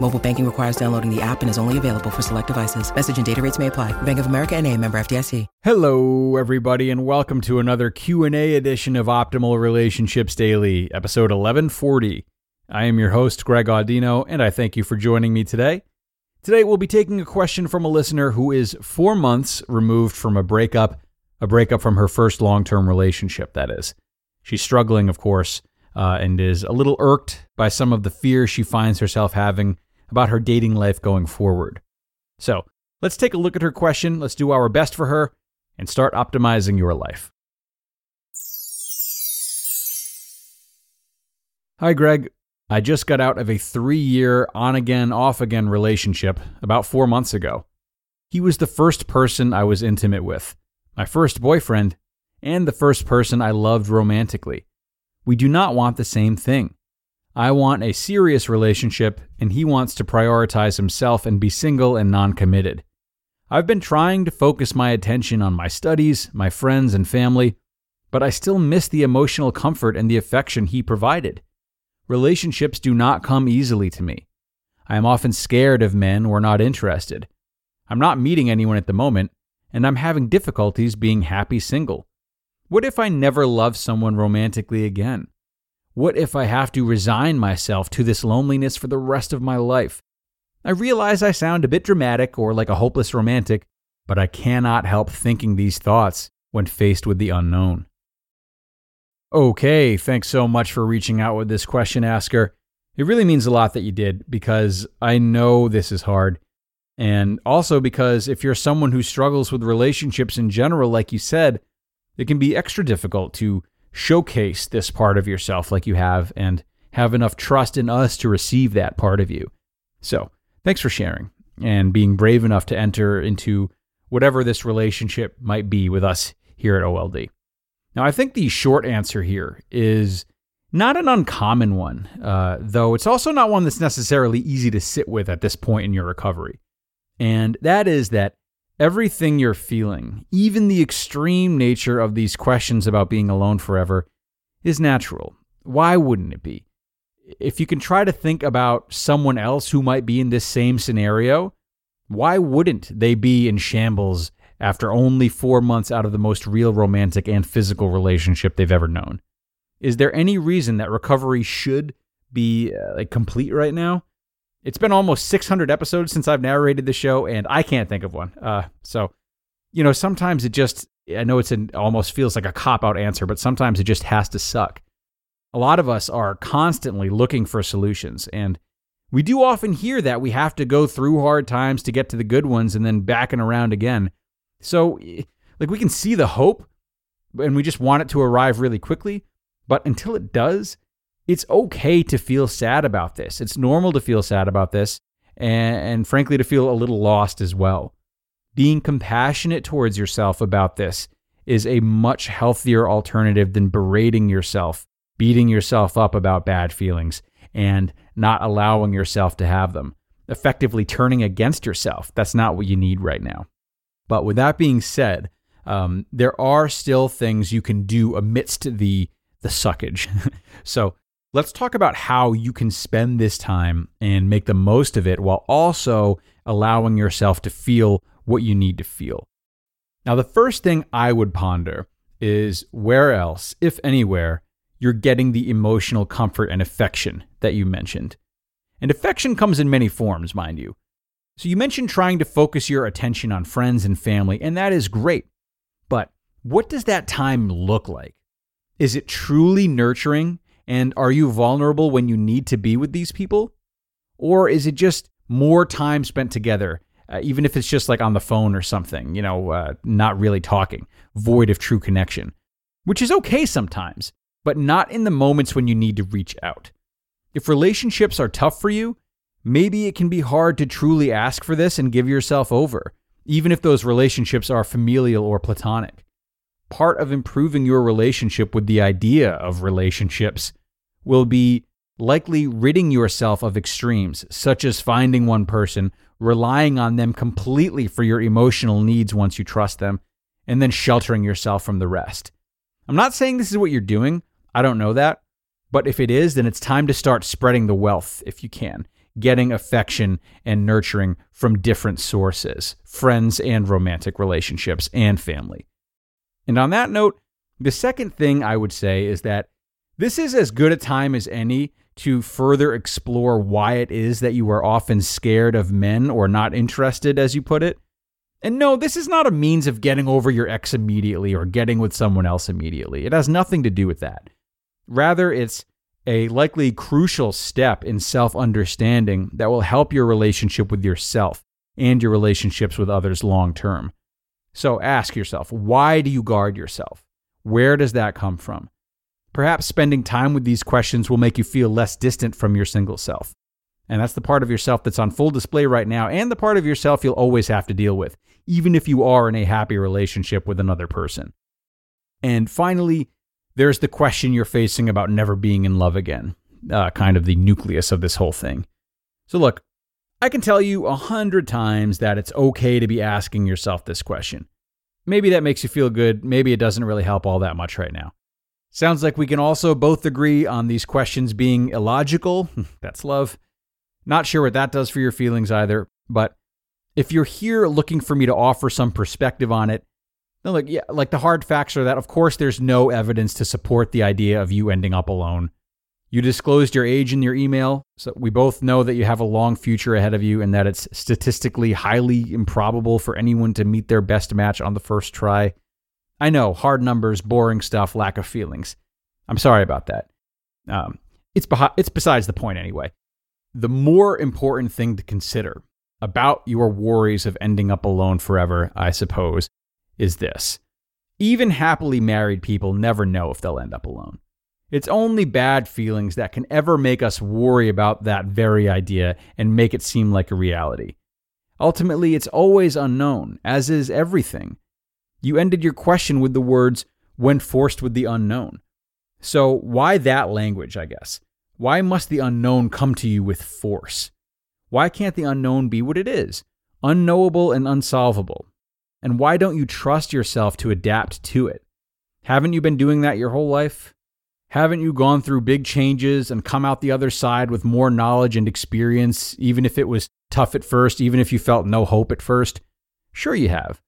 Mobile banking requires downloading the app and is only available for select devices. Message and data rates may apply. Bank of America and a member FDIC. Hello, everybody, and welcome to another Q&A edition of Optimal Relationships Daily, episode 1140. I am your host, Greg Audino, and I thank you for joining me today. Today, we'll be taking a question from a listener who is four months removed from a breakup, a breakup from her first long term relationship, that is. She's struggling, of course, uh, and is a little irked by some of the fear she finds herself having about her dating life going forward. So, let's take a look at her question, let's do our best for her, and start optimizing your life. Hi, Greg. I just got out of a three year on again, off again relationship about four months ago. He was the first person I was intimate with, my first boyfriend, and the first person I loved romantically. We do not want the same thing. I want a serious relationship, and he wants to prioritize himself and be single and non committed. I've been trying to focus my attention on my studies, my friends, and family, but I still miss the emotional comfort and the affection he provided. Relationships do not come easily to me. I am often scared of men or not interested. I'm not meeting anyone at the moment, and I'm having difficulties being happy single. What if I never love someone romantically again? What if I have to resign myself to this loneliness for the rest of my life? I realize I sound a bit dramatic or like a hopeless romantic, but I cannot help thinking these thoughts when faced with the unknown. Okay, thanks so much for reaching out with this question, Asker. It really means a lot that you did because I know this is hard. And also because if you're someone who struggles with relationships in general, like you said, it can be extra difficult to showcase this part of yourself like you have and have enough trust in us to receive that part of you. So, thanks for sharing and being brave enough to enter into whatever this relationship might be with us here at OLD. Now, I think the short answer here is not an uncommon one, uh, though it's also not one that's necessarily easy to sit with at this point in your recovery. And that is that everything you're feeling, even the extreme nature of these questions about being alone forever, is natural. Why wouldn't it be? If you can try to think about someone else who might be in this same scenario, why wouldn't they be in shambles after only four months out of the most real romantic and physical relationship they've ever known. Is there any reason that recovery should be uh, like complete right now? It's been almost 600 episodes since I've narrated the show, and I can't think of one. Uh, so, you know, sometimes it just, I know it's an almost feels like a cop out answer, but sometimes it just has to suck. A lot of us are constantly looking for solutions, and we do often hear that we have to go through hard times to get to the good ones and then back backing around again. So, like, we can see the hope and we just want it to arrive really quickly. But until it does, it's okay to feel sad about this. It's normal to feel sad about this and, and frankly, to feel a little lost as well. Being compassionate towards yourself about this is a much healthier alternative than berating yourself, beating yourself up about bad feelings, and not allowing yourself to have them. Effectively turning against yourself. That's not what you need right now. But with that being said, um, there are still things you can do amidst the the suckage. so let's talk about how you can spend this time and make the most of it while also allowing yourself to feel what you need to feel. Now, the first thing I would ponder is where else, if anywhere, you're getting the emotional comfort and affection that you mentioned. And affection comes in many forms, mind you. So you mentioned trying to focus your attention on friends and family, and that is great. But what does that time look like? Is it truly nurturing And are you vulnerable when you need to be with these people? Or is it just more time spent together, uh, even if it's just like on the phone or something, you know, uh, not really talking, void of true connection, which is okay sometimes, but not in the moments when you need to reach out. If relationships are tough for you, maybe it can be hard to truly ask for this and give yourself over, even if those relationships are familial or platonic. Part of improving your relationship with the idea of relationships will be likely ridding yourself of extremes, such as finding one person, relying on them completely for your emotional needs once you trust them, and then sheltering yourself from the rest. I'm not saying this is what you're doing. I don't know that. But if it is, then it's time to start spreading the wealth if you can, getting affection and nurturing from different sources friends and romantic relationships and family. And on that note, the second thing I would say is that this is as good a time as any to further explore why it is that you are often scared of men or not interested, as you put it. And no, this is not a means of getting over your ex immediately or getting with someone else immediately. It has nothing to do with that. Rather, it's a likely crucial step in self understanding that will help your relationship with yourself and your relationships with others long term. So ask yourself why do you guard yourself? Where does that come from? Perhaps spending time with these questions will make you feel less distant from your single self. And that's the part of yourself that's on full display right now, and the part of yourself you'll always have to deal with, even if you are in a happy relationship with another person. And finally, there's the question you're facing about never being in love again, uh, kind of the nucleus of this whole thing. So, look, I can tell you a hundred times that it's okay to be asking yourself this question. Maybe that makes you feel good. Maybe it doesn't really help all that much right now. Sounds like we can also both agree on these questions being illogical. That's love. Not sure what that does for your feelings either, but if you're here looking for me to offer some perspective on it, then look, yeah, like the hard facts are that of course there's no evidence to support the idea of you ending up alone. You disclosed your age in your email, so we both know that you have a long future ahead of you and that it's statistically highly improbable for anyone to meet their best match on the first try. I know, hard numbers, boring stuff, lack of feelings. I'm sorry about that. Um, it's, behi- it's besides the point anyway. The more important thing to consider about your worries of ending up alone forever, I suppose, is this. Even happily married people never know if they'll end up alone. It's only bad feelings that can ever make us worry about that very idea and make it seem like a reality. Ultimately, it's always unknown, as is everything. You ended your question with the words, when forced with the unknown. So, why that language, I guess? Why must the unknown come to you with force? Why can't the unknown be what it is? Unknowable and unsolvable. And why don't you trust yourself to adapt to it? Haven't you been doing that your whole life? Haven't you gone through big changes and come out the other side with more knowledge and experience, even if it was tough at first, even if you felt no hope at first? Sure, you have.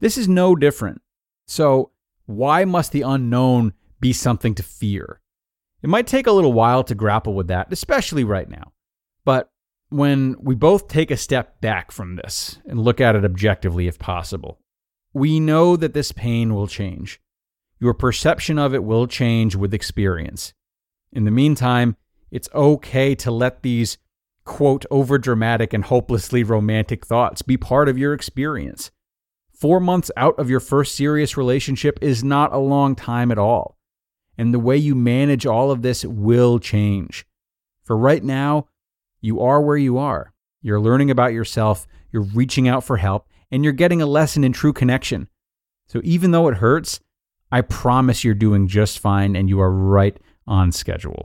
This is no different. So, why must the unknown be something to fear? It might take a little while to grapple with that, especially right now. But when we both take a step back from this and look at it objectively, if possible, we know that this pain will change. Your perception of it will change with experience. In the meantime, it's okay to let these, quote, overdramatic and hopelessly romantic thoughts be part of your experience. Four months out of your first serious relationship is not a long time at all. And the way you manage all of this will change. For right now, you are where you are. You're learning about yourself, you're reaching out for help, and you're getting a lesson in true connection. So even though it hurts, I promise you're doing just fine and you are right on schedule.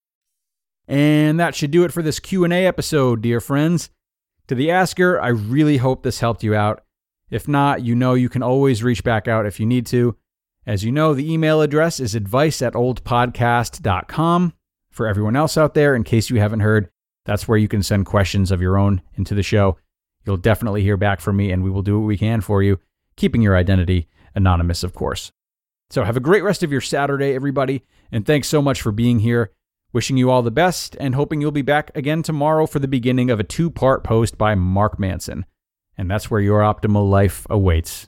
And that should do it for this Q&A episode, dear friends. To the asker, I really hope this helped you out. If not, you know you can always reach back out if you need to. As you know, the email address is advice at oldpodcast.com. For everyone else out there, in case you haven't heard, that's where you can send questions of your own into the show. You'll definitely hear back from me, and we will do what we can for you, keeping your identity anonymous, of course. So have a great rest of your Saturday, everybody, and thanks so much for being here. Wishing you all the best and hoping you'll be back again tomorrow for the beginning of a two part post by Mark Manson. And that's where your optimal life awaits.